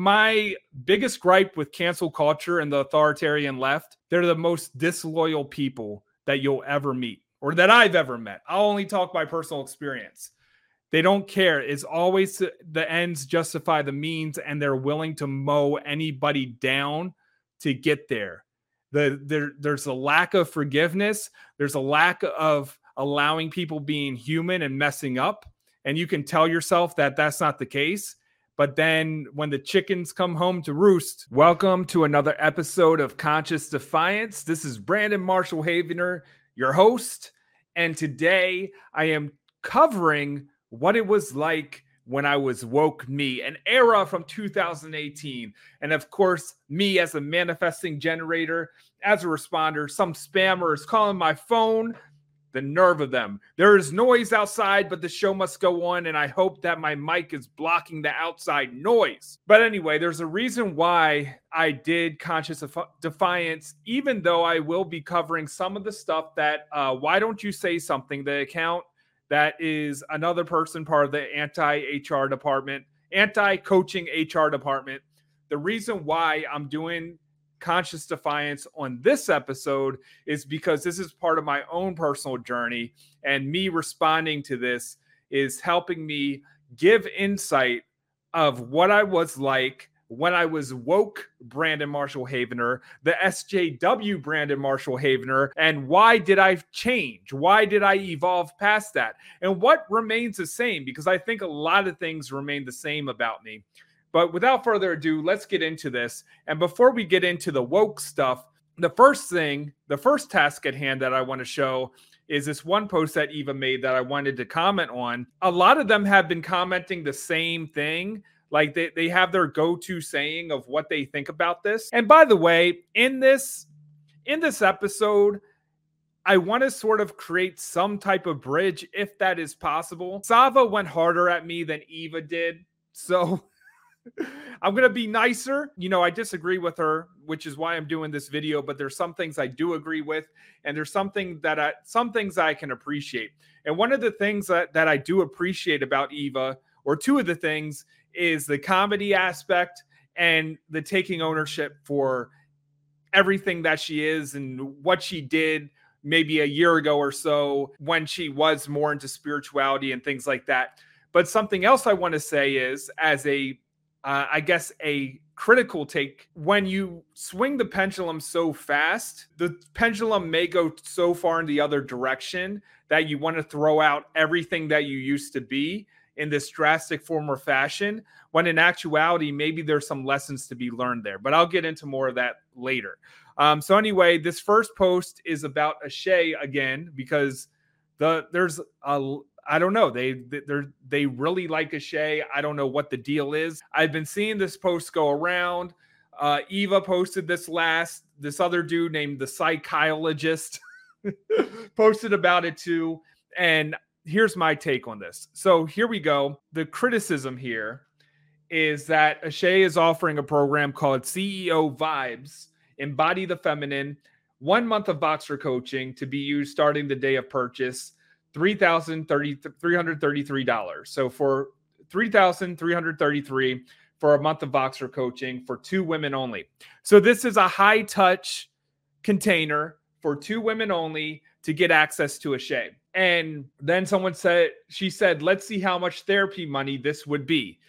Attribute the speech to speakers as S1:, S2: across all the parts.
S1: my biggest gripe with cancel culture and the authoritarian left, they're the most disloyal people that you'll ever meet or that I've ever met. I'll only talk by personal experience. They don't care. It's always the ends justify the means, and they're willing to mow anybody down to get there. The, there there's a lack of forgiveness. There's a lack of allowing people being human and messing up. And you can tell yourself that that's not the case. But then when the chickens come home to roost, welcome to another episode of Conscious Defiance. This is Brandon Marshall Havener, your host. And today I am covering what it was like when I was woke me, an era from 2018. And of course, me as a manifesting generator, as a responder, some spammer is calling my phone. The nerve of them. There is noise outside, but the show must go on. And I hope that my mic is blocking the outside noise. But anyway, there's a reason why I did Conscious Defiance, even though I will be covering some of the stuff that, uh, why don't you say something? The account that is another person part of the anti HR department, anti coaching HR department. The reason why I'm doing conscious defiance on this episode is because this is part of my own personal journey. And me responding to this is helping me give insight of what I was like when I was woke Brandon Marshall Havener, the SJW Brandon Marshall Havener, and why did I change? Why did I evolve past that? And what remains the same? Because I think a lot of things remain the same about me. But without further ado, let's get into this. And before we get into the woke stuff, the first thing, the first task at hand that I want to show is this one post that Eva made that I wanted to comment on. A lot of them have been commenting the same thing like they, they have their go-to saying of what they think about this. And by the way, in this in this episode, I want to sort of create some type of bridge if that is possible. Sava went harder at me than Eva did. So I'm going to be nicer. You know, I disagree with her, which is why I'm doing this video, but there's some things I do agree with and there's something that I some things I can appreciate. And one of the things that that I do appreciate about Eva or two of the things is the comedy aspect and the taking ownership for everything that she is and what she did maybe a year ago or so when she was more into spirituality and things like that. But something else I want to say is, as a, uh, I guess, a critical take, when you swing the pendulum so fast, the pendulum may go so far in the other direction that you want to throw out everything that you used to be in this drastic form or fashion when in actuality maybe there's some lessons to be learned there but i'll get into more of that later. Um, so anyway this first post is about Ashay again because the there's a I don't know. They they they really like Ashay. I don't know what the deal is. I've been seeing this post go around. Uh, Eva posted this last. This other dude named the psychologist posted about it too. And here's my take on this. So here we go. The criticism here is that Ashay is offering a program called CEO Vibes, Embody the Feminine, one month of Voxer coaching to be used starting the day of purchase, $3,333. So for 3333 for a month of Voxer coaching for two women only. So this is a high touch container for two women only to get access to Ashay. And then someone said, she said, let's see how much therapy money this would be.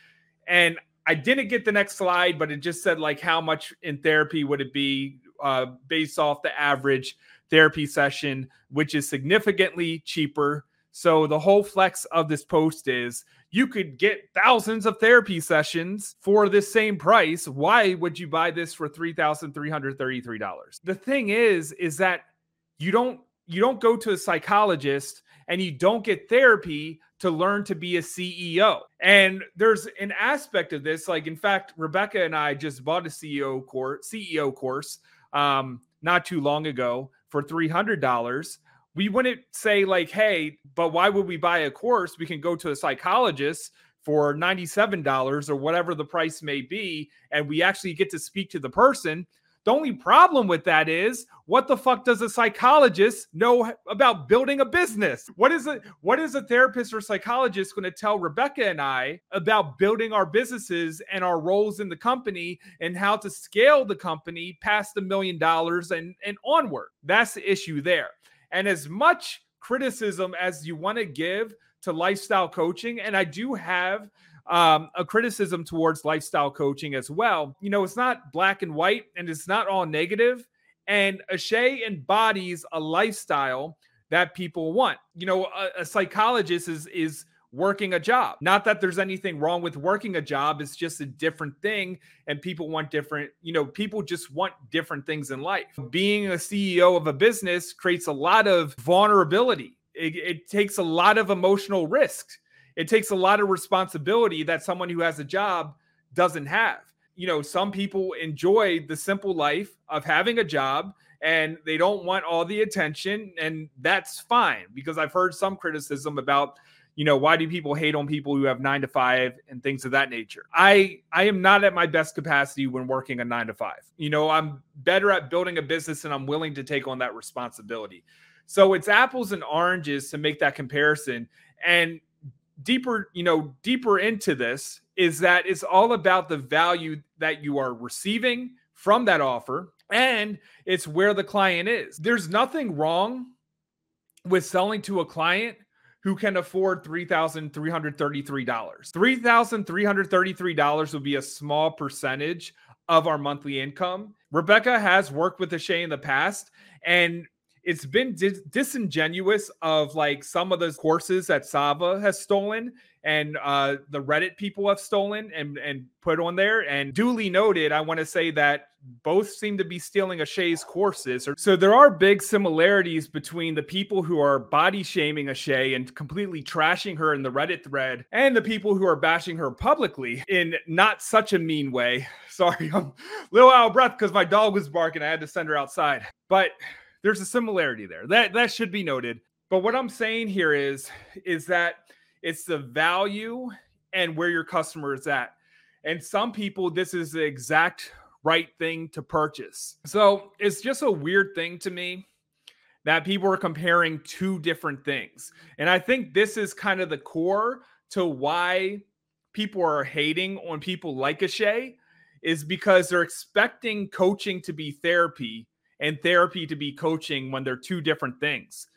S1: And I didn't get the next slide, but it just said, like, how much in therapy would it be uh, based off the average therapy session, which is significantly cheaper. So the whole flex of this post is you could get thousands of therapy sessions for this same price. Why would you buy this for $3,333? The thing is, is that you don't you don't go to a psychologist and you don't get therapy to learn to be a CEO. And there's an aspect of this, like in fact, Rebecca and I just bought a CEO course, CEO course um, not too long ago for three hundred dollars. We wouldn't say like, hey, but why would we buy a course? We can go to a psychologist for $97 or whatever the price may be, and we actually get to speak to the person The only problem with that is what the fuck does a psychologist know about building a business? What is it? What is a therapist or psychologist going to tell Rebecca and I about building our businesses and our roles in the company and how to scale the company past a million dollars and, and onward? That's the issue there. And as much criticism as you want to give to lifestyle coaching, and I do have um, a criticism towards lifestyle coaching as well. You know, it's not black and white and it's not all negative. And Ashay embodies a lifestyle that people want. You know, a, a psychologist is is working a job. Not that there's anything wrong with working a job, it's just a different thing and people want different, you know, people just want different things in life. Being a CEO of a business creates a lot of vulnerability. It, it takes a lot of emotional risk it takes a lot of responsibility that someone who has a job doesn't have. You know, some people enjoy the simple life of having a job and they don't want all the attention and that's fine because I've heard some criticism about you know why do people hate on people who have 9 to 5 and things of that nature. I I am not at my best capacity when working a 9 to 5. You know, I'm better at building a business and I'm willing to take on that responsibility. So it's apples and oranges to make that comparison and deeper, you know, deeper into this is that it's all about the value that you are receiving from that offer and it's where the client is. There's nothing wrong with selling to a client who can afford $3,333. $3,333 would be a small percentage of our monthly income. Rebecca has worked with Ashay in the past, and it's been dis- disingenuous of like some of those courses that Sava has stolen and uh, the Reddit people have stolen and and put on there. And duly noted, I want to say that both seem to be stealing Ashay's courses. So there are big similarities between the people who are body shaming Ashay and completely trashing her in the Reddit thread and the people who are bashing her publicly in not such a mean way. Sorry, I'm a little out of breath because my dog was barking. I had to send her outside. But there's a similarity there. That that should be noted. But what I'm saying here is is that it's the value and where your customer is at. And some people this is the exact right thing to purchase. So, it's just a weird thing to me that people are comparing two different things. And I think this is kind of the core to why people are hating on people like Ashay is because they're expecting coaching to be therapy and therapy to be coaching when they're two different things.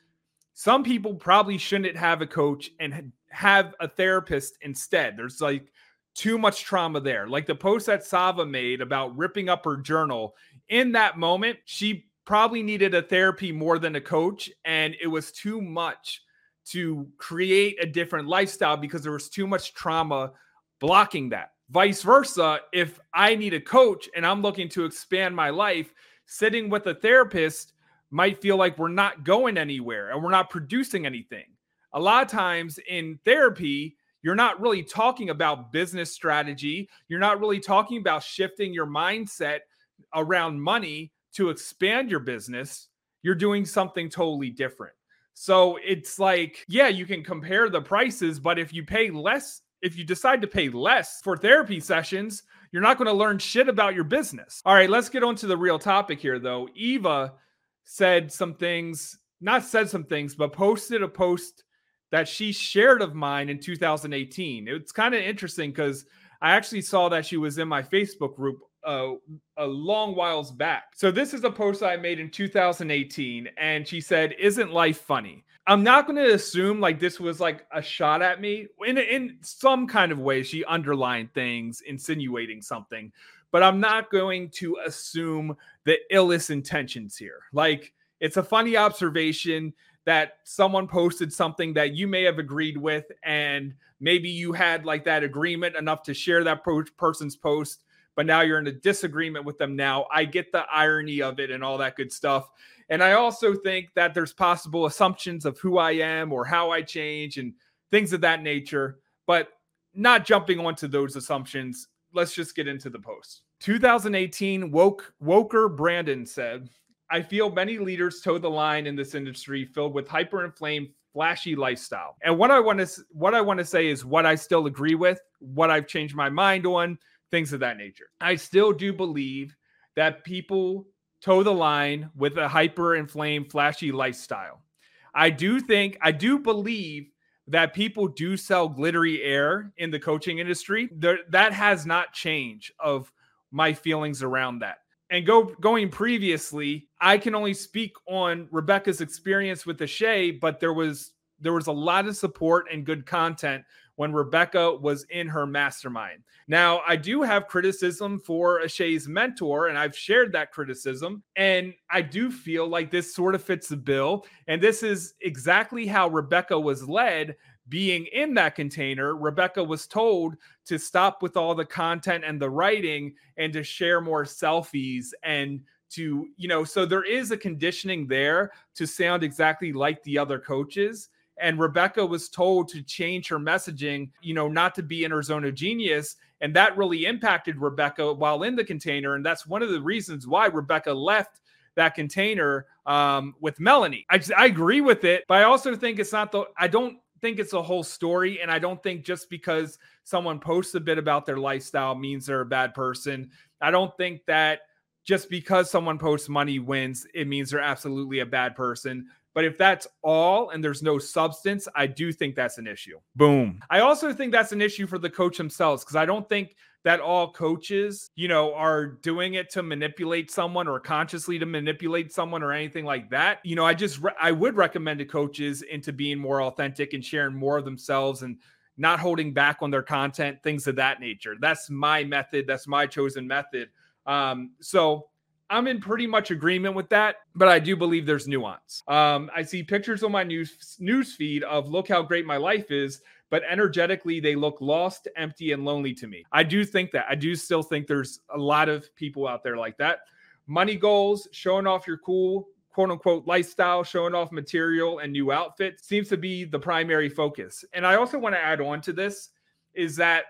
S1: Some people probably shouldn't have a coach and have a therapist instead. There's like too much trauma there. Like the post that Sava made about ripping up her journal. In that moment, she probably needed a therapy more than a coach, and it was too much to create a different lifestyle because there was too much trauma blocking that. Vice versa, if I need a coach and I'm looking to expand my life, sitting with a therapist might feel like we're not going anywhere and we're not producing anything. A lot of times in therapy, you're not really talking about business strategy. You're not really talking about shifting your mindset around money to expand your business. You're doing something totally different. So it's like, yeah, you can compare the prices, but if you pay less, if you decide to pay less for therapy sessions, you're not going to learn shit about your business. All right, let's get on to the real topic here, though. Eva said some things, not said some things, but posted a post that she shared of mine in 2018. It's kind of interesting because I actually saw that she was in my Facebook group uh, a long whiles back. So this is a post I made in 2018, and she said, "Isn't life funny?" I'm not going to assume like this was like a shot at me. In in some kind of way, she underlined things, insinuating something, but I'm not going to assume the illest intentions here. Like it's a funny observation that someone posted something that you may have agreed with, and maybe you had like that agreement enough to share that person's post, but now you're in a disagreement with them. Now I get the irony of it and all that good stuff and I also think that there's possible assumptions of who I am or how I change and things of that nature, but not jumping onto those assumptions. Let's just get into the post. 2018 woke Woker Brandon said, I feel many leaders toe the line in this industry filled with hyper-inflamed flashy lifestyle. And what I want to what I want to say is what I still agree with, what I've changed my mind on, things of that nature. I still do believe that people toe the line with a hyper inflamed, flashy lifestyle. I do think, I do believe that people do sell glittery air in the coaching industry. There, that has not changed of my feelings around that. And go going previously, I can only speak on Rebecca's experience with the Shea, but there was there was a lot of support and good content when Rebecca was in her mastermind. Now, I do have criticism for Ashay's mentor, and I've shared that criticism. And I do feel like this sort of fits the bill. And this is exactly how Rebecca was led. Being in that container, Rebecca was told to stop with all the content and the writing and to share more selfies and to, you know, so there is a conditioning there to sound exactly like the other coaches and Rebecca was told to change her messaging, you know, not to be in her zone of genius. And that really impacted Rebecca while in the container. And that's one of the reasons why Rebecca left that container um, with Melanie. I, I agree with it, but I also think it's not the, I don't think it's a whole story. And I don't think just because someone posts a bit about their lifestyle means they're a bad person. I don't think that just because someone posts money wins, it means they're absolutely a bad person. But if that's all and there's no substance, I do think that's an issue. Boom. I also think that's an issue for the coach themselves because I don't think that all coaches, you know, are doing it to manipulate someone or consciously to manipulate someone or anything like that. You know, I just re- I would recommend to coaches into being more authentic and sharing more of themselves and not holding back on their content, things of that nature. That's my method. That's my chosen method. Um, so I'm in pretty much agreement with that, but I do believe there's nuance. Um, I see pictures on my news news feed of look how great my life is, but energetically they look lost, empty, and lonely to me. I do think that. I do still think there's a lot of people out there like that. Money goals, showing off your cool quote unquote lifestyle, showing off material and new outfits seems to be the primary focus. And I also want to add on to this is that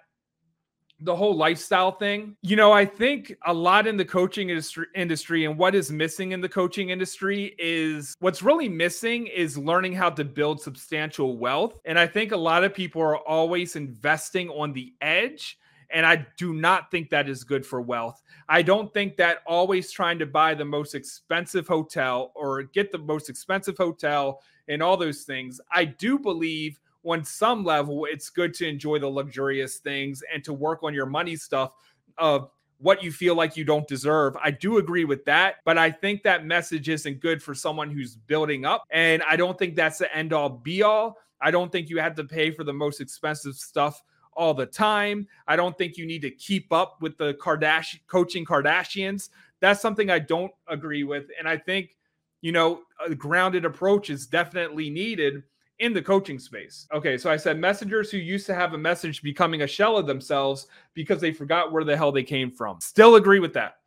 S1: the whole lifestyle thing. You know, I think a lot in the coaching industry, and what is missing in the coaching industry is what's really missing is learning how to build substantial wealth. And I think a lot of people are always investing on the edge. And I do not think that is good for wealth. I don't think that always trying to buy the most expensive hotel or get the most expensive hotel and all those things. I do believe on some level, it's good to enjoy the luxurious things and to work on your money stuff of what you feel like you don't deserve. I do agree with that, but I think that message isn't good for someone who's building up. And I don't think that's the end all be all. I don't think you have to pay for the most expensive stuff all the time. I don't think you need to keep up with the Kardashian coaching Kardashians. That's something I don't agree with. And I think, you know, a grounded approach is definitely needed in the coaching space. Okay, so I said messengers who used to have a message becoming a shell of themselves because they forgot where the hell they came from. Still agree with that.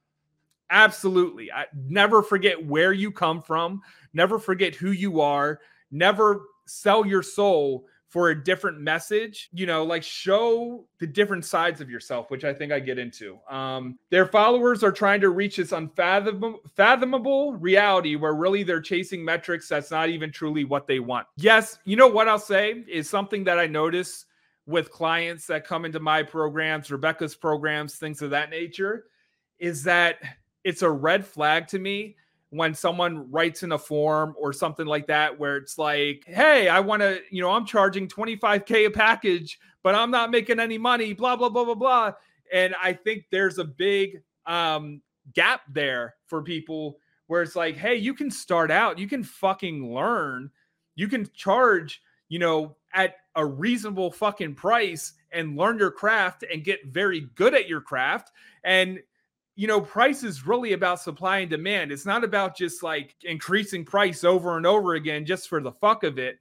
S1: Absolutely. I never forget where you come from, never forget who you are, never sell your soul for a different message, you know, like show the different sides of yourself, which I think I get into. Um, their followers are trying to reach this unfathomable fathomable reality where really they're chasing metrics that's not even truly what they want. Yes, you know what I'll say is something that I notice with clients that come into my programs, Rebecca's programs, things of that nature, is that it's a red flag to me when someone writes in a form or something like that where it's like hey i want to you know i'm charging 25k a package but i'm not making any money blah blah blah blah blah. And i think there's a big um gap there for people where it's like hey you can start out you can fucking learn you can charge you know at a reasonable fucking price and learn your craft and get very good at your craft. And you know, price is really about supply and demand. It's not about just like increasing price over and over again just for the fuck of it.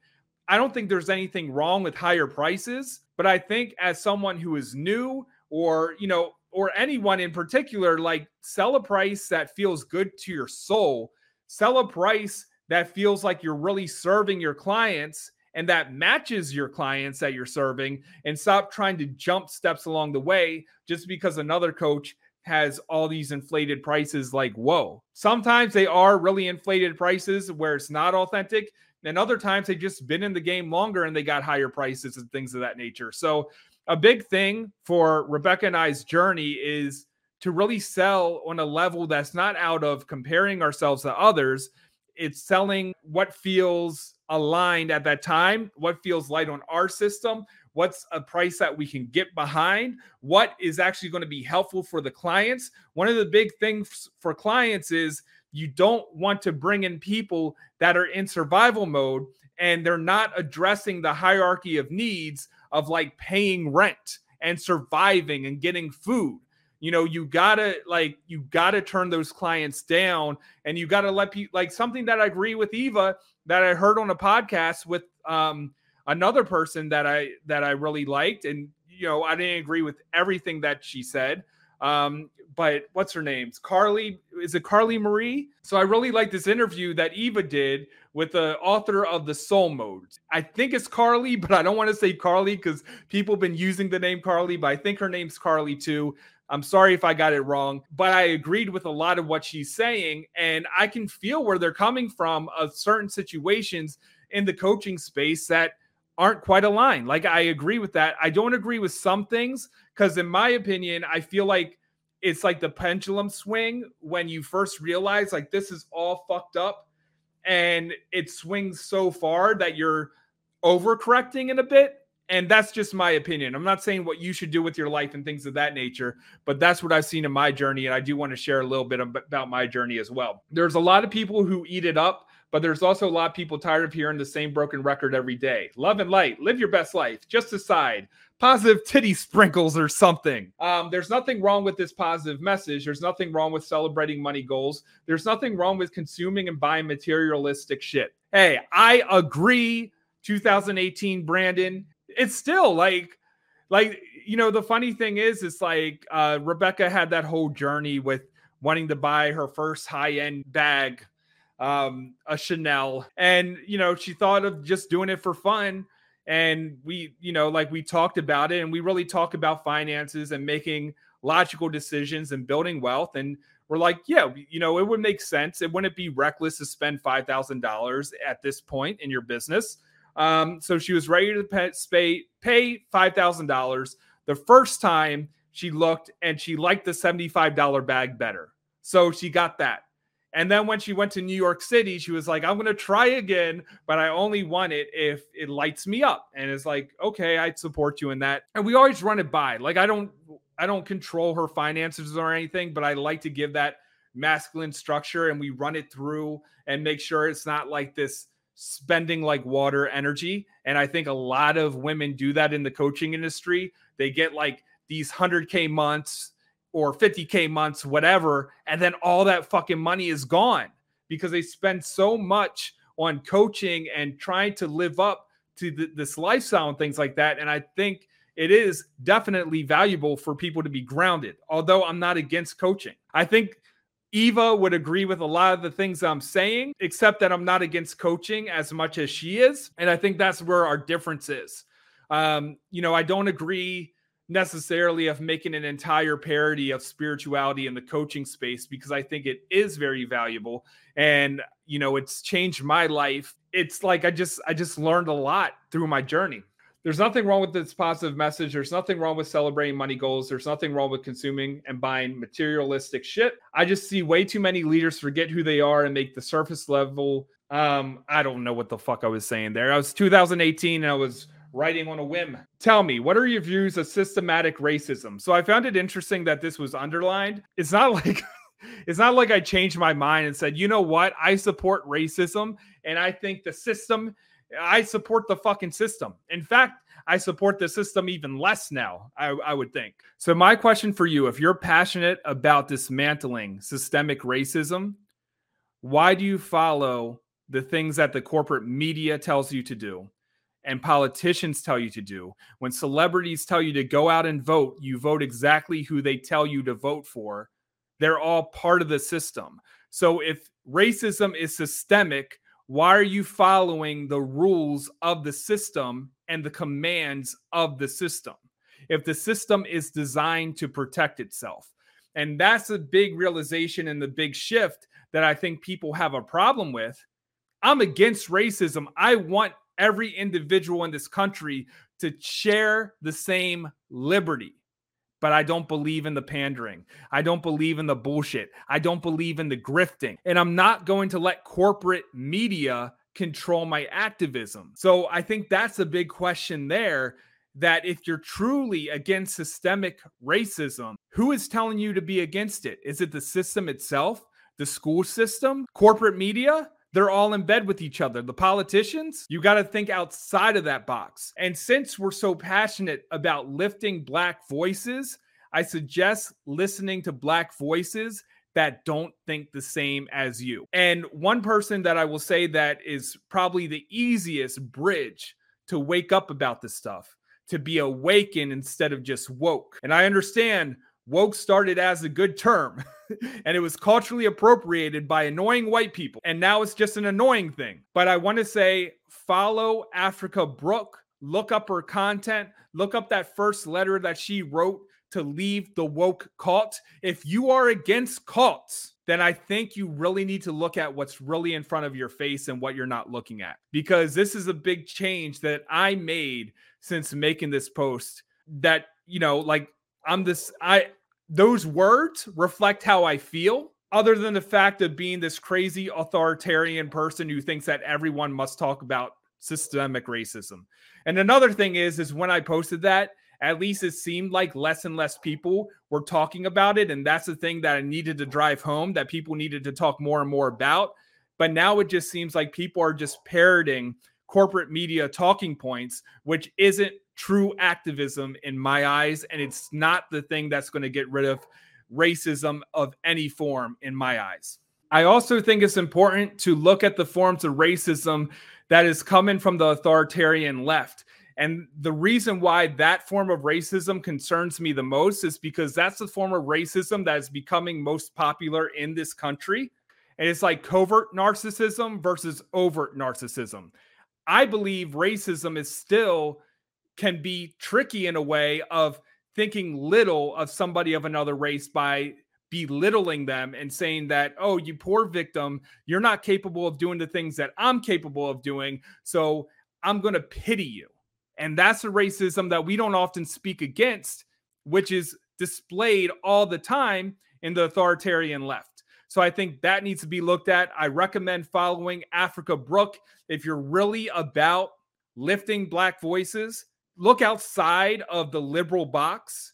S1: I don't think there's anything wrong with higher prices, but I think as someone who is new or, you know, or anyone in particular, like sell a price that feels good to your soul, sell a price that feels like you're really serving your clients and that matches your clients that you're serving and stop trying to jump steps along the way just because another coach has all these inflated prices like whoa sometimes they are really inflated prices where it's not authentic and other times they've just been in the game longer and they got higher prices and things of that nature so a big thing for rebecca and i's journey is to really sell on a level that's not out of comparing ourselves to others. It's selling what feels aligned at that time, what feels light on our system, what's a price that we can get behind, what is actually going to be helpful for the clients. One of the big things for clients is you don't want to bring in people that are in survival mode and they're not addressing the hierarchy of needs of like paying rent and surviving and getting food you know you gotta like you gotta turn those clients down and you gotta let people like something that i agree with eva that i heard on a podcast with um another person that i that i really liked and you know i didn't agree with everything that she said um but what's her name? It's carly is it carly marie? So i really like this interview that eva did with the author of the soul mode i think it's carly but i don't want to say carly because people have been using the name carly but i think her name's carly too. I'm sorry if I got it wrong, but I agreed with a lot of what she's saying. And I can feel where they're coming from of certain situations in the coaching space that aren't quite aligned. Like, I agree with that. I don't agree with some things because, in my opinion, I feel like it's like the pendulum swing when you first realize, like, this is all fucked up and it swings so far that you're overcorrecting in a bit and that's just my opinion. I'm not saying what you should do with your life and things of that nature, but that's what I've seen in my journey. And I do want to share a little bit about my journey as well. There's a lot of people who eat it up, but there's also a lot of people tired of hearing the same broken record every day. Love and light, live your best life. Just aside, positive titty sprinkles or something. Um, there's nothing wrong with this positive message. There's nothing wrong with celebrating money goals. There's nothing wrong with consuming and buying materialistic shit. Hey, I agree. 2018 Brandon it's still like like you know the funny thing is it's like uh rebecca had that whole journey with wanting to buy her first high-end bag um a chanel. And you know she thought of just doing it for fun. And we you know like we talked about it and we really talk about finances and making logical decisions and building wealth. And we're like yeah you know it would make sense. It wouldn't be reckless to spend $5000 at this point in your business. Um, so she was ready to pay, pay $5,000 the first time she looked and she liked the $75 bag better. So she got that. And then when she went to New York City, she was like, I'm going to try again, but I only want it if it lights me up. And it's like, okay, I'd support you in that. And we always run it by. Like, I don't, I don't control her finances or anything, but I like to give that masculine structure and we run it through and make sure it's not like this spending like water energy. And I think a lot of women do that in the coaching industry. They get like these 100K months or 50K months, whatever. And then all that fucking money is gone because they spend so much on coaching and trying to live up to this lifestyle and things like that. And I think it is definitely valuable for people to be grounded, although I'm not against coaching. I think Eva would agree with a lot of the things I'm saying, except that I'm not against coaching as much as she is. And I think that's where our difference is. Um, you know, I don't agree necessarily of making an entire parody of spirituality in the coaching space because I think it is very valuable and you know it's changed my life. It's like I just I just learned a lot through my journey. There's nothing wrong with this positive message. There's nothing wrong with celebrating money goals. There's nothing wrong with consuming and buying materialistic shit. I just see way too many leaders forget who they are and make the surface level. Um, I don't know what the fuck I was saying there. I was 2018 and I was writing on a whim. Tell me, what are your views of systematic racism? So I found it interesting that this was underlined. It's not like it's not like I changed my mind and said, you know what, I support racism and I think the system I support the fucking system. In fact, I support the system even less now, I, I, would think. So, my question for you if you're passionate about dismantling systemic racism, why do you follow the things that the corporate media tells you to do and politicians tell you to do? When celebrities tell you to go out and vote, you vote exactly who they tell you to vote for. They're all part of the system. So, if racism is systemic, why are you following the rules of the system and the commands of the system if the system is designed to protect itself and that's a big realization and the big shift that i think people have a problem with i'm against racism i want every individual in this country to share the same liberty but I don't believe in the pandering. I don't believe in the bullshit. I don't believe in the grifting. And I'm not going to let corporate media control my activism. So I think that's a big question there that if you're truly against systemic racism, who is telling you to be against it? Is it the system itself, the school system, corporate media? They're all in bed with each other. The politicians, you got to think outside of that box. And since we're so passionate about lifting Black voices, I suggest listening to Black voices that don't think the same as you. And one person that I will say that is probably the easiest bridge to wake up about this stuff, to be awakened instead of just woke. And I understand woke started as a good term and it was culturally appropriated by annoying white people. And now it's just an annoying thing. But I want to say follow Africa Brooke, look up her content, look up that first letter that she wrote to leave the woke cult. If you are against cults, then I think you really need to look at what's really in front of your face and what you're not looking at. Because this is a big change that I made since making this post that, you know, like I'm this, I, those words reflect how I feel. Other than the fact of being this crazy authoritarian person who thinks that everyone must talk about systemic racism. And another thing is, is when I posted that, at least it seemed like less and less people were talking about it. And that's the thing that I needed to drive home that people needed to talk more and more about. But now it just seems like people are just parroting corporate media talking points, which isn't true activism in my eyes. And it's not the thing that's going to get rid of racism of any form in my eyes. I also think it's important to look at the forms of racism that is coming from the authoritarian left. And the reason why that form of racism concerns me the most is because that's the form of racism that is becoming most popular in this country. And it's like covert narcissism versus overt narcissism. I believe racism is still can be tricky in a way of thinking little of somebody of another race by belittling them and saying that, oh, you poor victim, you're not capable of doing the things that I'm capable of doing. So I'm going to pity you. And that's a racism that we don't often speak against, which is displayed all the time in the authoritarian left. So I think that needs to be looked at. I recommend following Africa Brooke if you're really about lifting Black voices. Look outside of the liberal box.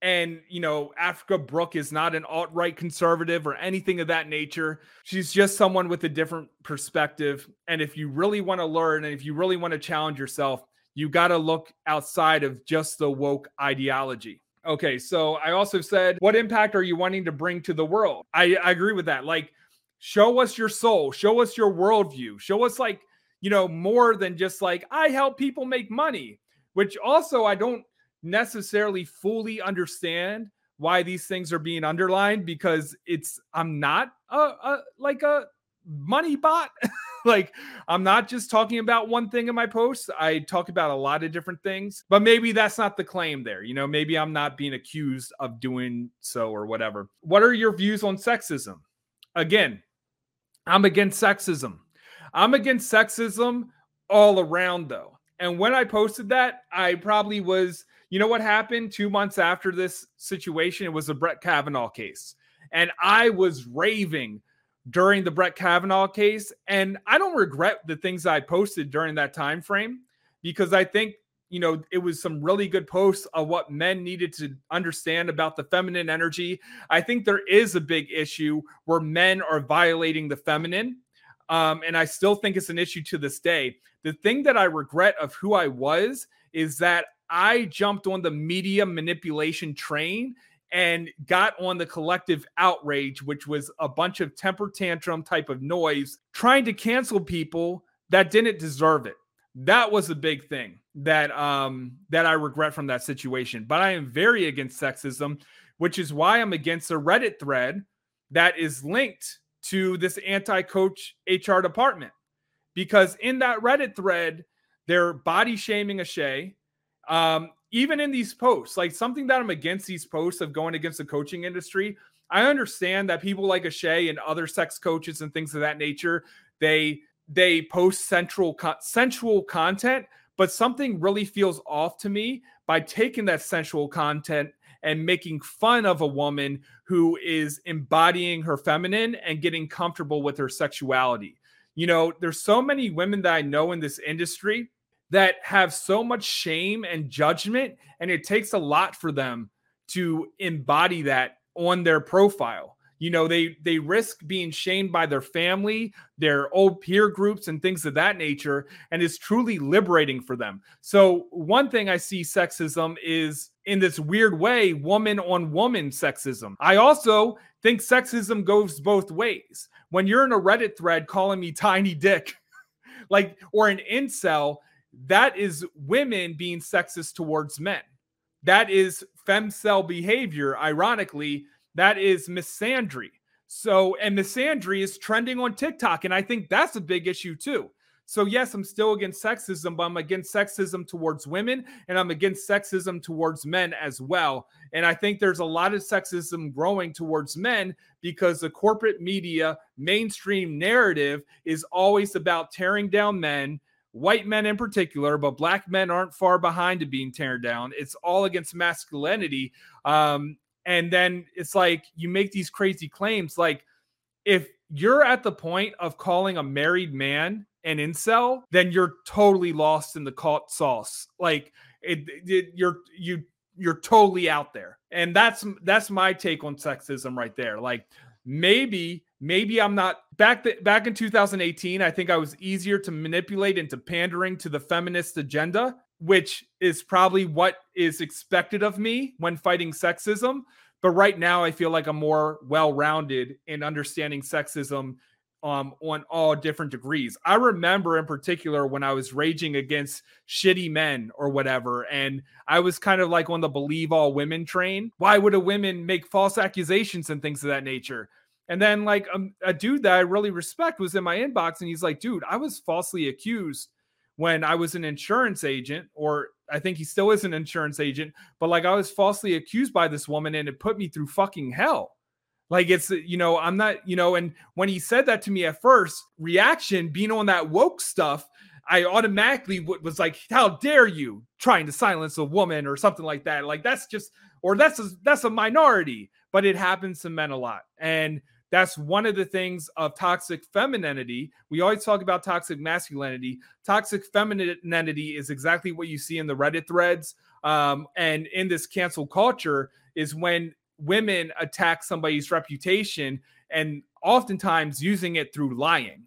S1: And, you know, Africa Brooke is not an alt right conservative or anything of that nature. She's just someone with a different perspective. And if you really want to learn and if you really want to challenge yourself, you got to look outside of just the woke ideology. Okay, so I also said, what impact are you wanting to bring to the world? I, I agree with that. Like, show us your soul, show us your worldview, show us, like, you know, more than just like, I help people make money, which also I don't necessarily fully understand why these things are being underlined because it's, I'm not a, a like a money bot. like I'm not just talking about one thing in my posts. I talk about a lot of different things, but maybe that's not the claim there. You know, maybe I'm not being accused of doing so or whatever. What are your views on sexism? Again, I'm against sexism. I'm against sexism all around though. And when I posted that, I probably was, you know what happened 2 months after this situation? It was the Brett Kavanaugh case. And I was raving during the Brett Kavanaugh case. And I don't regret the things I posted during that time frame because I think you know it was some really good posts of what men needed to understand about the feminine energy. I think there is a big issue where men are violating the feminine. Um, and I still think it's an issue to this day. The thing that I regret of who I was is that I jumped on the media manipulation train and got on the collective outrage, which was a bunch of temper tantrum type of noise, trying to cancel people that didn't deserve it. That was a big thing that um that I regret from that situation. But I am very against sexism, which is why I'm against a Reddit thread that is linked to this anti-coach HR department. Because in that Reddit thread, they're body shaming Ashay. Um, even in these posts, like something that I'm against these posts of going against the coaching industry. I understand that people like a Ashay and other sex coaches and things of that nature, they they post central sensual content, but something really feels off to me by taking that sensual content and making fun of a woman who is embodying her feminine and getting comfortable with her sexuality. You know, there's so many women that I know in this industry that have so much shame and judgment, and it takes a lot for them to embody that on their profile you know they they risk being shamed by their family their old peer groups and things of that nature and it's truly liberating for them so one thing i see sexism is in this weird way woman on woman sexism i also think sexism goes both ways when you're in a reddit thread calling me tiny dick like or an incel that is women being sexist towards men that is femcel behavior ironically that is misandry. So, and misandry is trending on TikTok. And I think that's a big issue too. So, yes, I'm still against sexism, but I'm against sexism towards women and I'm against sexism towards men as well. And I think there's a lot of sexism growing towards men because the corporate media mainstream narrative is always about tearing down men, white men in particular, but black men aren't far behind to being torn down. It's all against masculinity. Um, and then it's like you make these crazy claims like if you're at the point of calling a married man an incel then you're totally lost in the cult sauce. Like it, it, you're you you're totally out there. And that's that's my take on sexism right there. Like maybe maybe i'm not back the, back in 2018 i think i was easier to manipulate into pandering to the feminist agenda which is probably what is expected of me when fighting sexism. But right now, I feel like I'm more well rounded in understanding sexism um, on all different degrees. I remember in particular when I was raging against shitty men or whatever, and I was kind of like on the believe all women train. Why would a woman make false accusations and things of that nature? And then, like, um, a dude that I really respect was in my inbox, and he's like, dude, I was falsely accused when I was an insurance agent, or I think he still is an insurance agent, but like I was falsely accused by this woman and it put me through fucking hell. Like it's, you know, I'm not, you know, and when he said that to me at first, reaction being on that woke stuff, I automatically was like, "How dare you trying to silence a woman or something like that?" Like that's just, or that's a, that's a minority, but it happens to men a lot, and that's one of the things of toxic femininity. We always talk about toxic masculinity. Toxic femininity is exactly what you see in the Reddit threads um, and in this cancel culture is when women attack somebody's reputation and oftentimes using it through lying.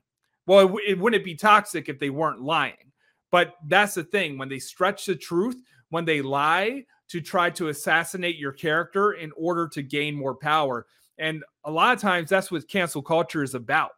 S1: Well, it, it wouldn't be toxic if they weren't lying. But that's the thing when they stretch the truth, when they lie to try to assassinate your character in order to gain more power and a lot of times that's what cancel culture is about.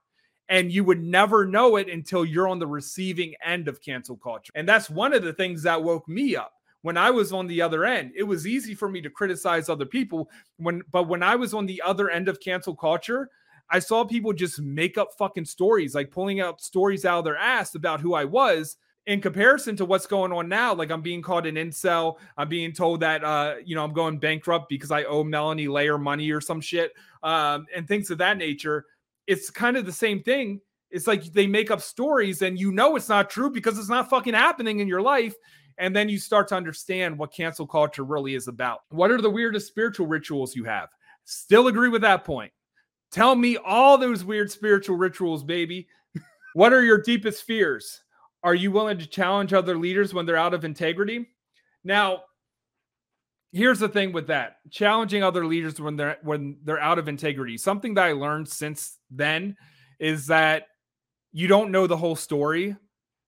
S1: And you would never know it until you're on the receiving end of cancel culture. And that's one of the things that woke me up. When I was on the other end, it was easy for me to criticize other people. When but when I was on the other end of cancel culture, I saw people just make up fucking stories, like pulling out stories out of their ass about who I was in comparison to what's going on now, like I'm being called an incel. I'm being told that uh, you know I'm going bankrupt because I owe Melanie Layer money or some shit, um, and things of that nature. It's kind of the same thing. It's like they make up stories and you know it's not true because it's not fucking happening in your life. And then you start to understand what cancel culture really is about. What are the weirdest spiritual rituals you have? Still agree with that point. Tell me all those weird spiritual rituals, baby. what are your deepest fears? Are you willing to challenge other leaders when they're out of integrity? Now, here's the thing with that challenging other leaders when they're when they're out of integrity something that i learned since then is that you don't know the whole story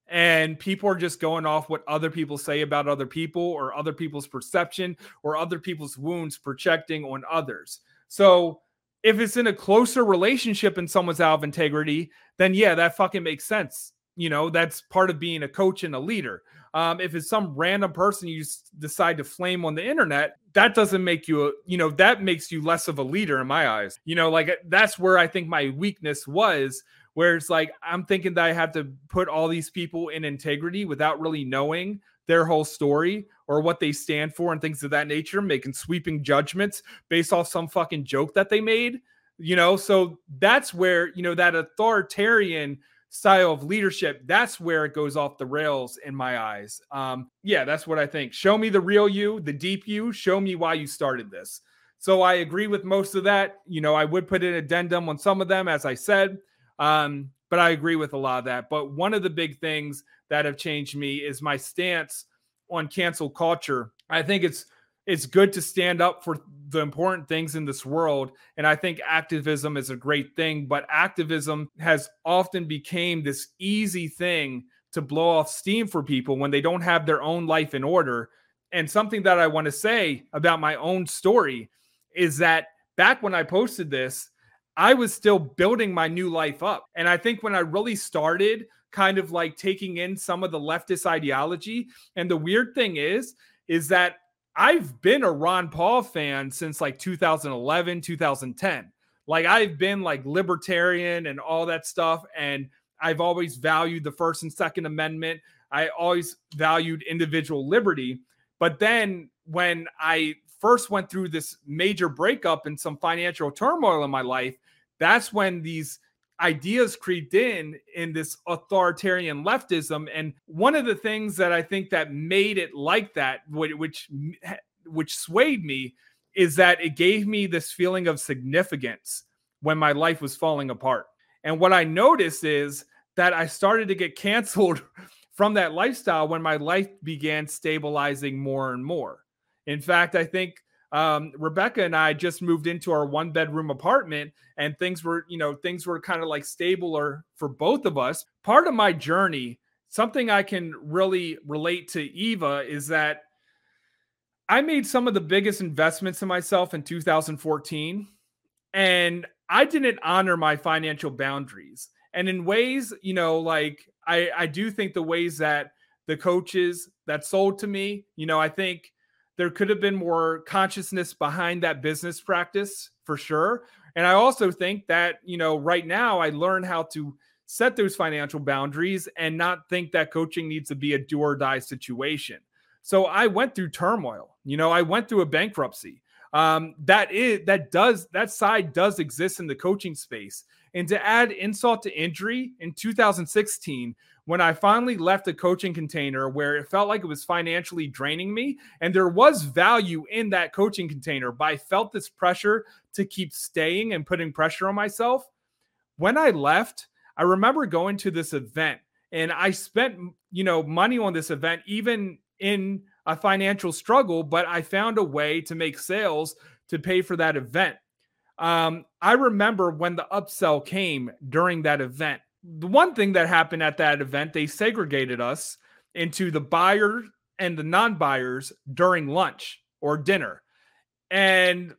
S1: and people are just going off what other people say about other people or other people's perception or other people's wounds projecting on others. So if it's in a closer relationship and someone's out of integrity then yeah that fucking makes sense. You know that's part of being a coach and a leader. Um, if it's some random person you decide to flame on the internet that doesn't make you a, you know that makes you less of a leader in my eyes. You know like that's where i think my weakness was where it's like i'm thinking that i have to put all these people in integrity without really knowing their whole story or what they stand for and things of that nature making sweeping judgments based off some fucking joke that they made you know so that's where you know that authoritarian style of leadership, that's where it goes off the rails in my eyes. Um, yeah, that's what I think. Show me the real you, the deep you. Show me why you started this. So I agree with most of that. You know, I would put an addendum on some of them, as I said, um, but I agree with a lot of that. But one of the big things that have changed me is my stance on cancel culture. I think it's it's good to stand up for the important things in this world and i think activism is a great thing but activism has often became this easy thing to blow off steam for people when they don't have their own life in order and something that i want to say about my own story is that back when i posted this i was still building my new life up and i think when i really started kind of like taking in some of the leftist ideology and the weird thing is is that I've been a Ron Paul fan since like 2011, 2010. Like I've been like libertarian and all that stuff. And I've always valued the First and Second Amendment. I always valued individual liberty. But then when I first went through this major breakup and some financial turmoil in my life, that's when these ideas creeped in in this authoritarian leftism. And one of the things that i think that made it like that which which swayed me is that it gave me this feeling of significance when my life was falling apart. And what i noticed is that i started to get canceled from that lifestyle when my life began stabilizing more and more in fact i think um, Rebecca and I just moved into our one bedroom apartment and things were, you know, things were kind of like stabler for both of us. Part of my journey, something I can really relate to Eva is that I made some of the biggest investments in myself in 2014 and I didn't honor my financial boundaries. And in ways, you know, like I, I do think the ways that the coaches that sold to me, you know, I think there could have been more consciousness behind that business practice for sure. And I also think that, you know, right now I learn how to set those financial boundaries and not think that coaching needs to be a do or die situation. So I went through turmoil. You know, I went through a bankruptcy. Um, that is that does that side does exist in the coaching space. And to add insult to injury, in 2016, when I finally left a coaching container where it felt like it was financially draining me, and there was value in that coaching container, but I felt this pressure to keep staying and putting pressure on myself. When I left, I remember going to this event and I spent, you know, money on this event, even in a financial struggle, but I found a way to make sales to pay for that event. Um, I remember when the upsell came during that event the one thing that happened at that event, they segregated us into the buyer and the non-buyers during lunch or dinner. And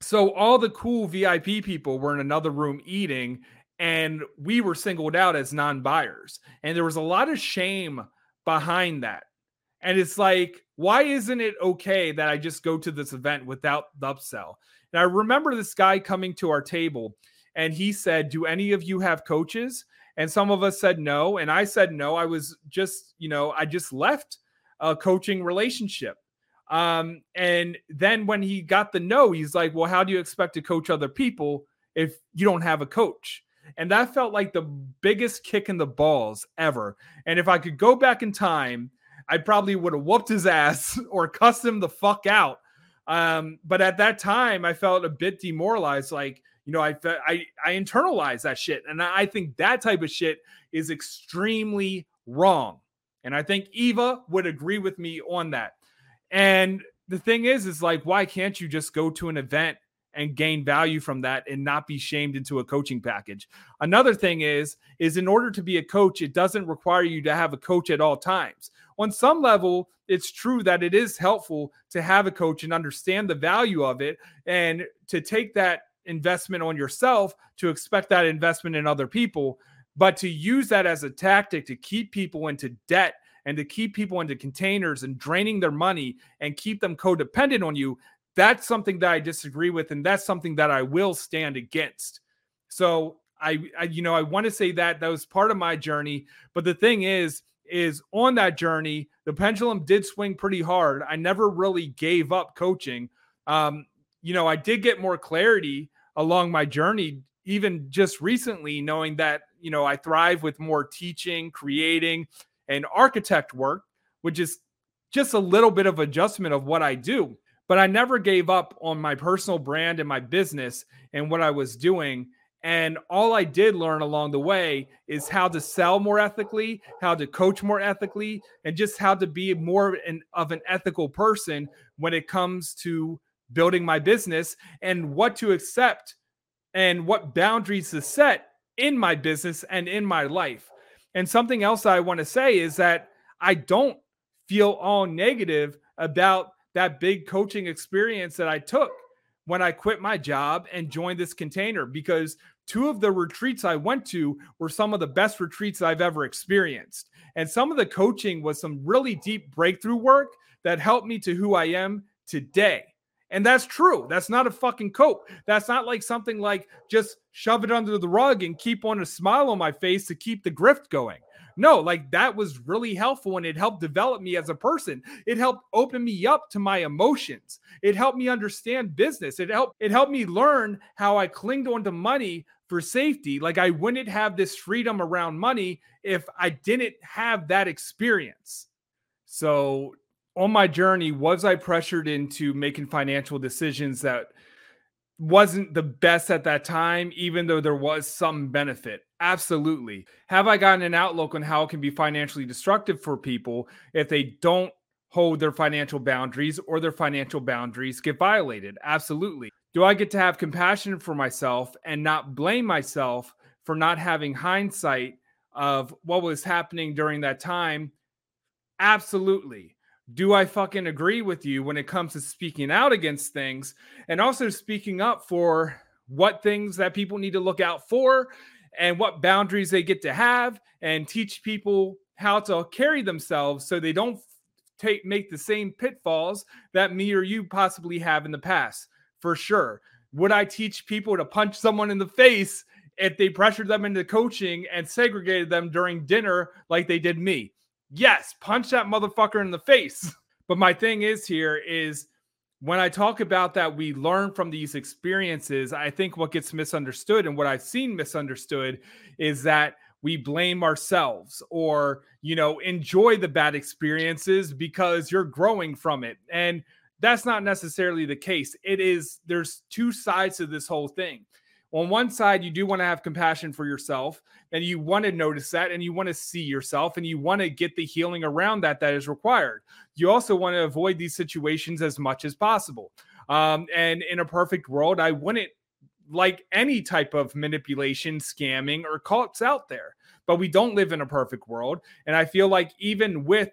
S1: so all the cool VIP people were in another room eating and we were singled out as non-buyers. And there was a lot of shame behind that. And it's like, why isn't it okay that I just go to this event without the upsell? And I remember this guy coming to our table and he said, Do any of you have coaches? And some of us said no. And I said no. I was just, you know, I just left a coaching relationship. Um, and then when he got the no, he's like, Well, how do you expect to coach other people if you don't have a coach? And that felt like the biggest kick in the balls ever. And if I could go back in time, I probably would have whooped his ass or cussed him the fuck out. Um, but at that time, I felt a bit demoralized. Like, you know, I I I internalize that shit, and I think that type of shit is extremely wrong. And I think Eva would agree with me on that. And the thing is, is like, why can't you just go to an event and gain value from that and not be shamed into a coaching package? Another thing is, is in order to be a coach, it doesn't require you to have a coach at all times. On some level, it's true that it is helpful to have a coach and understand the value of it and to take that investment on yourself to expect that investment in other people, but to use that as a tactic to keep people into debt and to keep people into containers and draining their money and keep them codependent on you, that's something that I disagree with. And that's something that I will stand against. So I, I you know, I want to say that that was part of my journey. But the thing is, is on that journey, the pendulum did swing pretty hard. I never really gave up coaching. Um, you know, I did get more clarity along my journey, even just recently, knowing that, you know, I thrive with more teaching, creating, and architect work, which is just a little bit of adjustment of what I do. But I never gave up on my personal brand and my business and what I was doing. And all I did learn along the way is how to sell more ethically, how to coach more ethically, and just how to be more an, of an ethical person when it comes to building my business and what to accept and what boundaries to set in my business and in my life. And something else I want to say is that I don't feel all negative about that big coaching experience that I took when I quit my job and joined this container because two of the retreats I went to were some of the best retreats I've ever experienced. And some of the coaching was some really deep breakthrough work that helped me to who I am today. And that's true. That's not a fucking cope. That's not like something like just shove it under the rug and keep on a smile on my face to keep the grift going. No, like that was really helpful and it helped develop me as a person. It helped open me up to my emotions. It helped me understand business. It helped it helped me learn how I clinged onto money for safety. Like I wouldn't have this freedom around money if I didn't have that experience. So on my journey, was I pressured into making financial decisions that wasn't the best at that time, even though there was some benefit? Absolutely. Have I gotten an outlook on how it can be financially destructive for people if they don't hold their financial boundaries or their financial boundaries get violated? Absolutely. Do I get to have compassion for myself and not blame myself for not having hindsight of what was happening during that time? Absolutely do I fucking agree with you when it comes to speaking out against things and also speaking up for what things that people need to look out for and what boundaries they get to have and teach people how to carry themselves so they don't take make the same pitfalls that me or you possibly have in the past for sure. Would i teach people to punch someone in the face if they pressured them into coaching and segregated them during dinner like they did me yes, punch that motherfucker in the face. But my thing is here is when I talk about that, we learn from these experiences. I think what gets misunderstood and what I've seen misunderstood is that we blame ourselves or, you know, enjoy the bad experiences because you're growing from it. And that's not necessarily the case. It is, there's two sides to this whole thing on one side, you do want to have compassion for yourself and you want to notice that and you want to see yourself and you want to get the healing around that that is required. You also want to avoid these situations as much as possible. Um, and in a perfect world, I wouldn't like any type of manipulation, scamming, or cults out there. But we don't live in a perfect world. And I feel like even with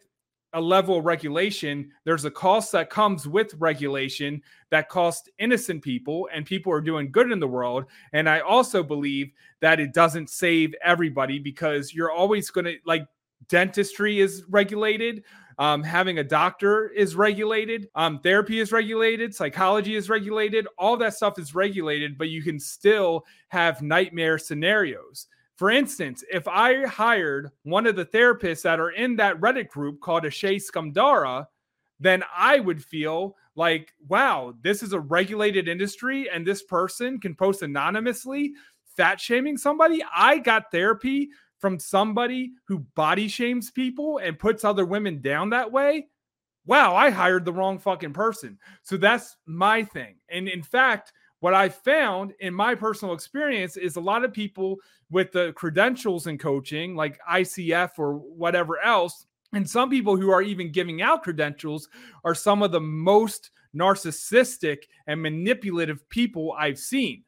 S1: a level of regulation, there's a cost that comes with regulation that costs innocent people, and people are doing good in the world. And I also believe that it doesn't save everybody because you're always going to like dentistry is regulated. Um, having a doctor is regulated. Um, therapy is regulated. Psychology is regulated. All that stuff is regulated, but you can still have nightmare scenarios. For instance, if I hired one of the therapists that are in that Reddit group called Ashay Skamdara, then I would feel like, wow, this is a regulated industry and this person can post anonymously fat shaming somebody. I got therapy from somebody who body shames people and puts other women down that way. Wow, I hired the wrong fucking person. So that's my thing. And in fact, what I found in my personal experience is a lot of people with the credentials in coaching, like ICF or whatever else, and some people who are even giving out credentials are some of the most narcissistic and manipulative people I've seen.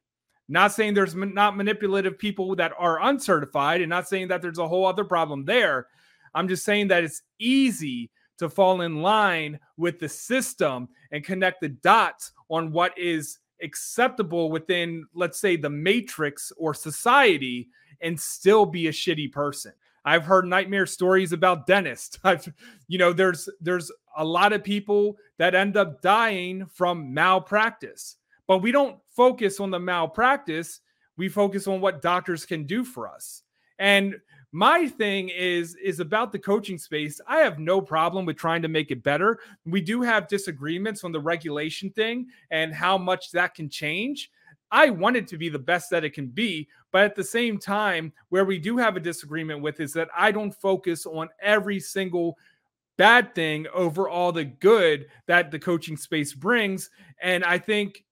S1: Not saying there's not manipulative people that are uncertified, and not saying that there's a whole other problem there. I'm just saying that it's easy to fall in line with the system and connect the dots on what is acceptable within, let's say, the matrix or society and still be a shitty person. I've heard nightmare stories about dentists. I've, you know, there's there's a lot of people that end up dying from malpractice, but we don't focus on the malpractice. We focus on what doctors can do for us. And my thing is is about the coaching space. I have no problem with trying to make it better. We do have disagreements on the regulation thing and how much that can change. I want it to be the best that it can be. But at the same time, where we do have a disagreement with is that I don't focus on every single bad thing over all the good that the coaching space brings. And I think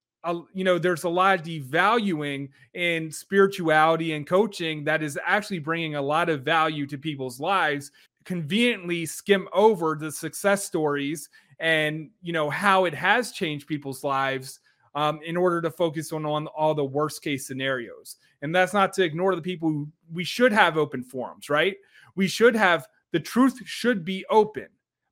S1: you know there's a lot of devaluing in spirituality and coaching that is actually bringing a lot of value to people's lives conveniently skim over the success stories and you know how it has changed people's lives um, in order to focus on, on all the worst case scenarios. And that's not to ignore the people who we should have open forums right? We should have the truth should be open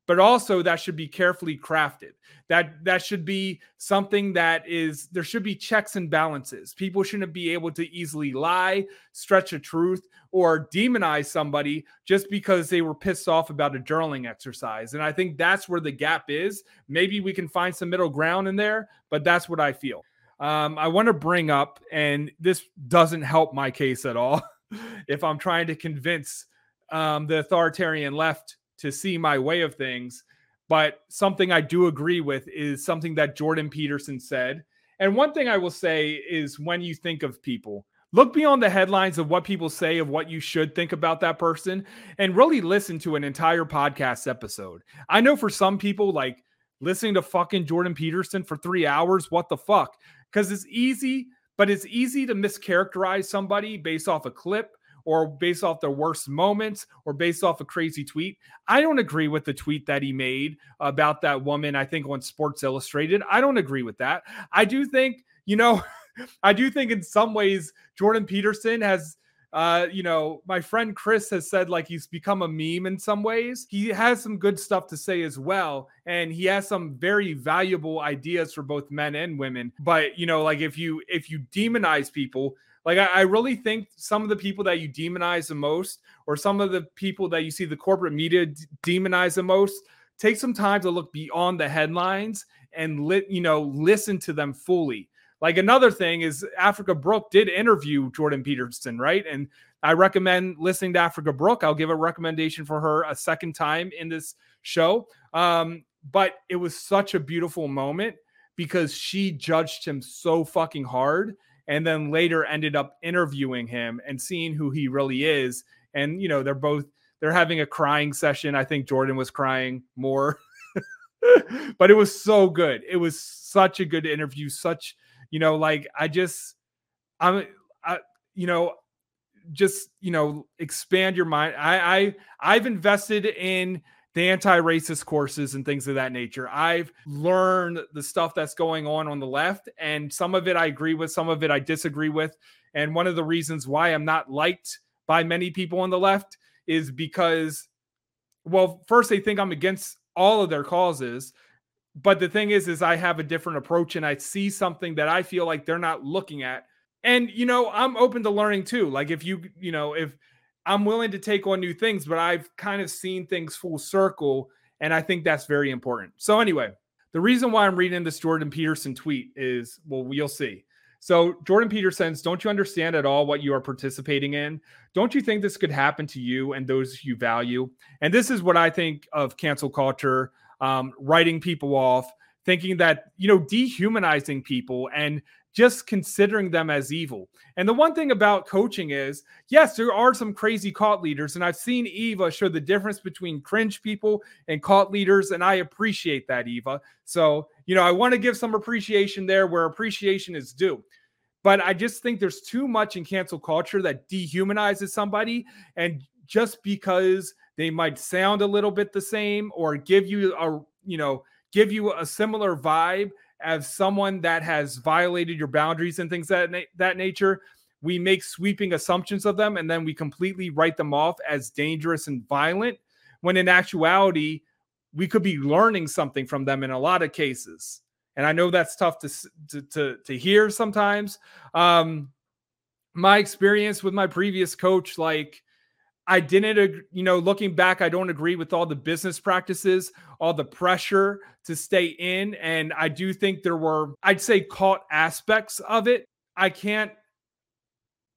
S1: but also that should be carefully crafted. That that should be something that is there should be checks and balances. People shouldn't be able to easily lie stretch a truth or demonize somebody just because they were pissed off about a journaling exercise. And i think that's where the gap is. Maybe we can find some middle ground in there but that's what i feel. Um, i want to bring up and this doesn't help my case at all if i'm trying to convince um, the authoritarian left to see my way of things. But something I do agree with is something that Jordan Peterson said. And one thing I will say is when you think of people, look beyond the headlines of what people say of what you should think about that person and really listen to an entire podcast episode. I know for some people, like listening to fucking Jordan Peterson for three hours, what the fuck? Because it's easy, but it's easy to mischaracterize somebody based off a clip or based off their worst moments or based off a crazy tweet. I don't agree with the tweet that he made about that woman, I think on Sports Illustrated. I don't agree with that. I do think, you know, I do think in some ways Jordan Peterson has uh, you know, my friend Chris has said like he's become a meme in some ways. He has some good stuff to say as well, and he has some very valuable ideas for both men and women. But you know, like if you if you demonize people, like I, I, really think some of the people that you demonize the most, or some of the people that you see the corporate media d- demonize the most, take some time to look beyond the headlines and lit, you know, listen to them fully. Like another thing is Africa Brooke did interview Jordan Peterson, right? And I recommend listening to Africa Brooke. I'll give a recommendation for her a second time in this show. Um, but it was such a beautiful moment because she judged him so fucking hard and then later ended up interviewing him and seeing who he really is. And you know, they're both they're having a crying session. I think Jordan was crying more. but it was so good. It was such a good interview. Such, you know, like I just I'm I you know, just you know, expand your mind. I I I've invested in the anti-racist courses and things of that nature. I've learned the stuff that's going on on the left and some of it I agree with, some of it I disagree with. And one of the reasons why I'm not liked by many people on the left is because well, first they think I'm against all of their causes, but the thing is is I have a different approach and I see something that I feel like they're not looking at. And you know, I'm open to learning too. Like if you, you know, if I'm willing to take on new things, but I've kind of seen things full circle. And I think that's very important. So, anyway, the reason why I'm reading this Jordan Peterson tweet is well, you'll see. So, Jordan Peterson Don't you understand at all what you are participating in? Don't you think this could happen to you and those you value? And this is what I think of cancel culture, um, writing people off, thinking that, you know, dehumanizing people and just considering them as evil. And the one thing about coaching is, yes, there are some crazy cult leaders, and I've seen Eva show the difference between cringe people and cult leaders, and I appreciate that, Eva. So, you know, I want to give some appreciation there where appreciation is due. But I just think there's too much in cancel culture that dehumanizes somebody. And just because they might sound a little bit the same or give you a, you know, give you a similar vibe as someone that has violated your boundaries and things that na- that nature we make sweeping assumptions of them and then we completely write them off as dangerous and violent when in actuality we could be learning something from them in a lot of cases. And i know that's tough to to to, to hear sometimes. Um my experience with my previous coach like I didn't, you know, looking back, I don't agree with all the business practices, all the pressure to stay in. And I do think there were, I'd say, caught aspects of it. I can't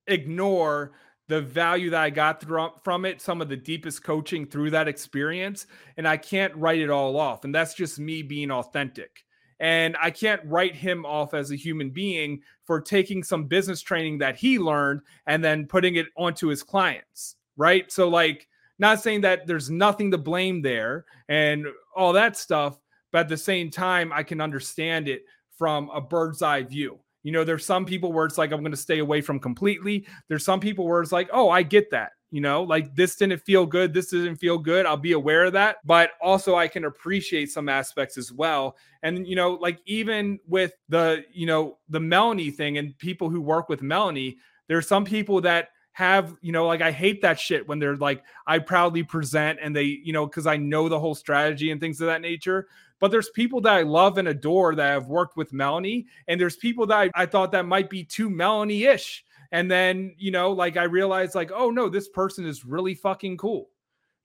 S1: ignore the value that I got from it, some of the deepest coaching through that experience. And I can't write it all off. And that's just me being authentic. And I can't write him off as a human being for taking some business training that he learned and then putting it onto his clients. Right. So, like, not saying that there's nothing to blame there and all that stuff, but at the same time, I can understand it from a bird's eye view. You know, there's some people where it's like, I'm going to stay away from completely. There's some people where it's like, oh, I get that. You know, like this didn't feel good. This didn't feel good. I'll be aware of that. But also, I can appreciate some aspects as well. And, you know, like even with the, you know, the Melanie thing and people who work with Melanie, there's some people that have, you know, like I hate that shit when they're like, I proudly present and they, you know, because I know the whole strategy and things of that nature. But there's people that I love and adore that have worked with Melanie. And there's people that I, I thought that might be too Melanie ish. And then, you know, like I realized, like, oh no, this person is really fucking cool.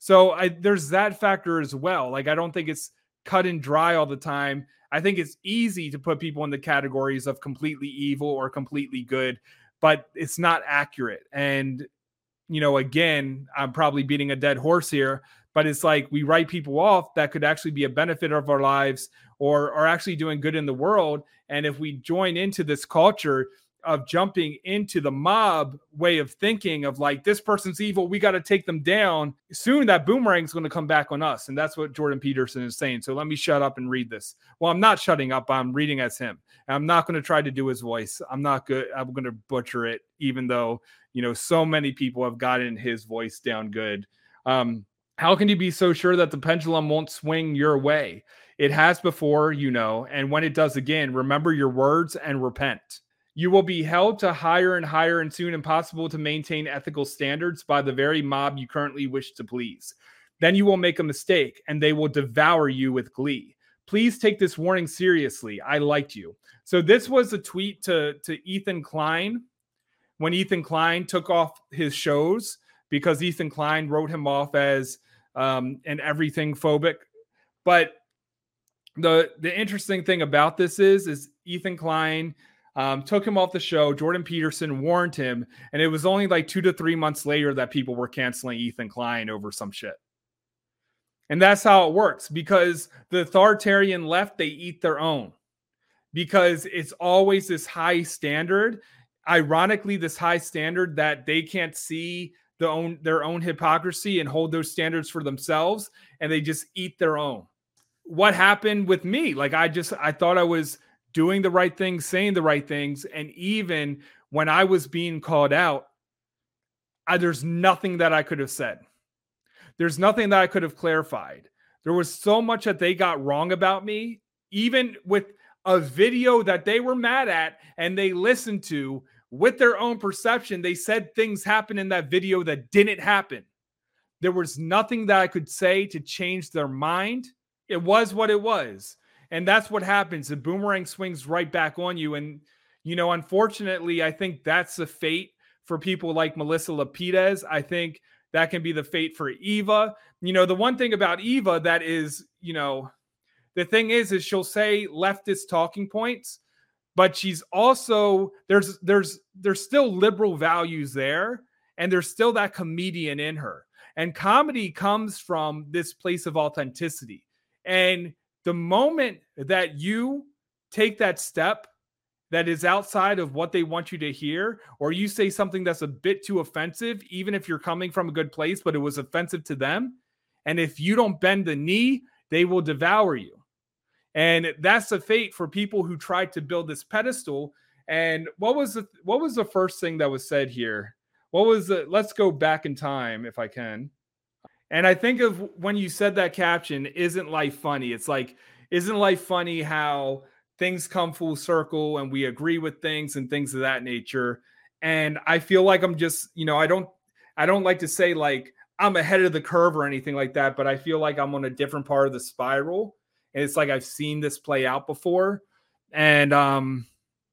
S1: So I, there's that factor as well. Like, I don't think it's cut and dry all the time. I think it's easy to put people in the categories of completely evil or completely good but it's not accurate. And, you know, again, I'm probably beating a dead horse here, but it's like we write people off that could actually be a benefit of our lives or are actually doing good in the world. And if we join into this culture, of jumping into the mob way of thinking of like this person's evil we got to take them down. Soon that boomerang is going to come back on us and that's what jordan peterson is saying. So let me shut up and read this. Well i'm not shutting up i'm reading as him. I'm not going to try to do his voice. I'm not good i'm going to butcher it even though you know so many people have gotten his voice down good. Um how can you be so sure that the pendulum won't swing your way? It has before you know and when it does again remember your words and repent you will be held to higher and higher and soon impossible to maintain ethical standards by the very mob you currently wish to please. Then you will make a mistake and they will devour you with glee. Please take this warning seriously. I liked you. So this was a tweet to to Ethan Klein when Ethan Klein took off his shows because Ethan Klein wrote him off as um, an everything phobic. But the the interesting thing about this is is Ethan Klein um, took him off the show. Jordan Peterson warned him, and it was only like two to three months later that people were canceling Ethan Klein over some shit. And that's how it works because the authoritarian left, they eat their own because it's always this high standard. Ironically, this high standard that they can't see the own their own hypocrisy and hold those standards for themselves, and they just eat their own. What happened with me? Like I just I thought I was doing the right things, saying the right things. And even when I was being called out, I, there's nothing that I could have said. There's nothing that I could have clarified. There was so much that they got wrong about me, even with a video that they were mad at and they listened to with their own perception. They said things happened in that video that didn't happen. There was nothing that I could say to change their mind. It was what it was. And that's what happens. The boomerang swings right back on you. And, you know, unfortunately, I think that's the fate for people like Melissa Lapidez. I think that can be the fate for Eva. You know, the one thing about Eva that is, you know, the thing is, is she'll say leftist talking points, but she's also there's there's there's still liberal values there, and there's still that comedian in her. And comedy comes from this place of authenticity. And the moment that you take that step that is outside of what they want you to hear, or you say something that's a bit too offensive, even if you're coming from a good place, but it was offensive to them. And if you don't bend the knee, they will devour you. And that's the fate for people who tried to build this pedestal. And what was the what was the first thing that was said here? What was the let's go back in time if I can. And I think of when you said that caption, isn't life funny? It's like, isn't life funny how things come full circle and we agree with things and things of that nature? And I feel like I'm just, you know, I don't, I don't like to say like I'm ahead of the curve or anything like that, but I feel like I'm on a different part of the spiral. And it's like I've seen this play out before. And, um,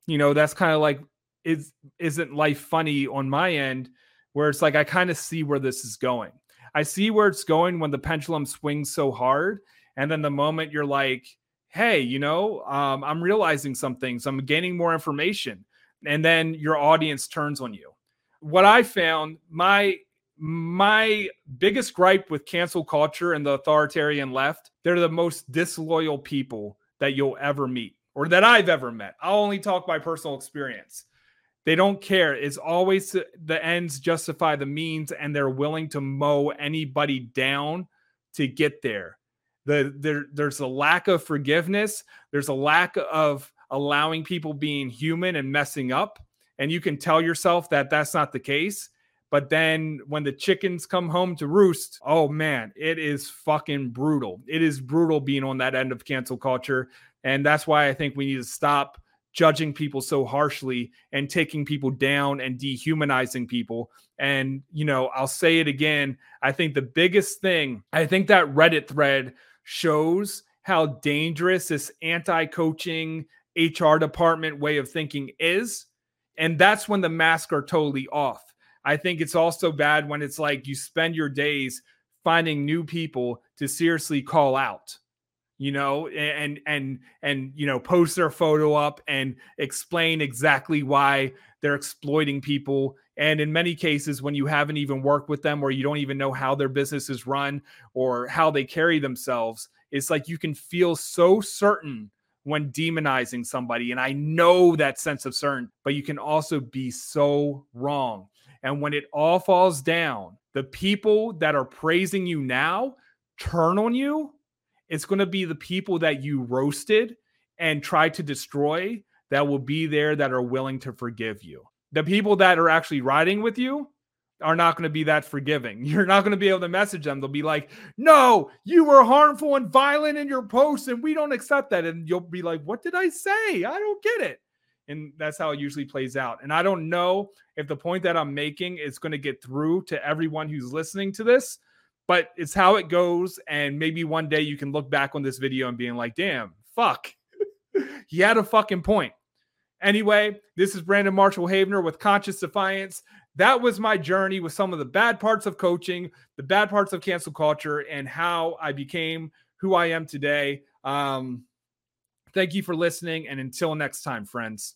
S1: you know, that's kind of like, is, isn't life funny on my end? Where it's like, I kind of see where this is going I see where it's going when the pendulum swings so hard. And then the moment you're like, hey, you know, um, I'm realizing some things, I'm gaining more information. And then your audience turns on you. What I found, my my biggest gripe with cancel culture and the authoritarian left, they're the most disloyal people that you'll ever meet or that I've ever met. I'll only talk by personal experience. They don't care. It's always the ends justify the means, and they're willing to mow anybody down to get there. The, there there's a lack of forgiveness. There's a lack of allowing people being human and messing up. And you can tell yourself that that's not the case. But then when the chickens come home to roost, oh man, it is fucking brutal. It is brutal being on that end of cancel culture. And that's why I think we need to stop judging people so harshly and taking people down and dehumanizing people. And, you know, I'll say it again. I think the biggest thing, I think that Reddit thread shows how dangerous this anti coaching HR department way of thinking is. And that's when the masks are totally off. I think it's also bad when it's like you spend your days finding new people to seriously call out you know and and and you know post their photo up and explain exactly why they're exploiting people. And in many cases when you haven't even worked with them or you don't even know how their business is run or how they carry themselves it's like you can feel so certain when demonizing somebody. And i know that sense of certain but you can also be so wrong. And when it all falls down the people that are praising you now turn on you it's going to be the people that you roasted and tried to destroy that will be there that are willing to forgive you. The people that are actually riding with you are not going to be that forgiving. You're not going to be able to message them. They'll be like, no, you were harmful and violent in your posts, and we don't accept that. And you'll be like, what did I say? I don't get it. And that's how it usually plays out. And I don't know if the point that I'm making is going to get through to everyone who's listening to this, but it's how it goes. And maybe one day you can look back on this video and being like, damn, fuck. he had a fucking point. Anyway, this is Brandon Marshall Havener with Conscious Defiance. That was my journey with some of the bad parts of coaching, the bad parts of cancel culture, and how I became who I am today. Um, thank you for listening. And until next time, friends.